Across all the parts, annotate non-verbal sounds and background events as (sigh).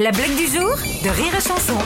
La blague du jour de Rire et Chanson.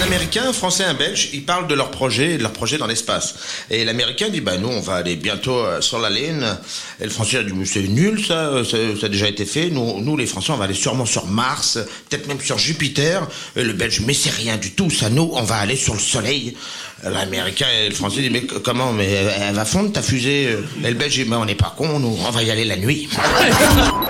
Un Américain, un Français, un Belge, ils parlent de leur projet, de leur projet dans l'espace. Et l'Américain dit, bah nous, on va aller bientôt euh, sur la Lune. Et le Français a dit, mais c'est nul, ça, euh, ça, ça a déjà été fait. Nous, nous, les Français, on va aller sûrement sur Mars, peut-être même sur Jupiter. Et le Belge, mais c'est rien du tout, ça, nous, on va aller sur le Soleil. L'Américain et le Français disent, mais comment, mais elle, elle va fondre ta fusée Et le Belge dit, mais on n'est pas con, nous, on va y aller la nuit. (laughs)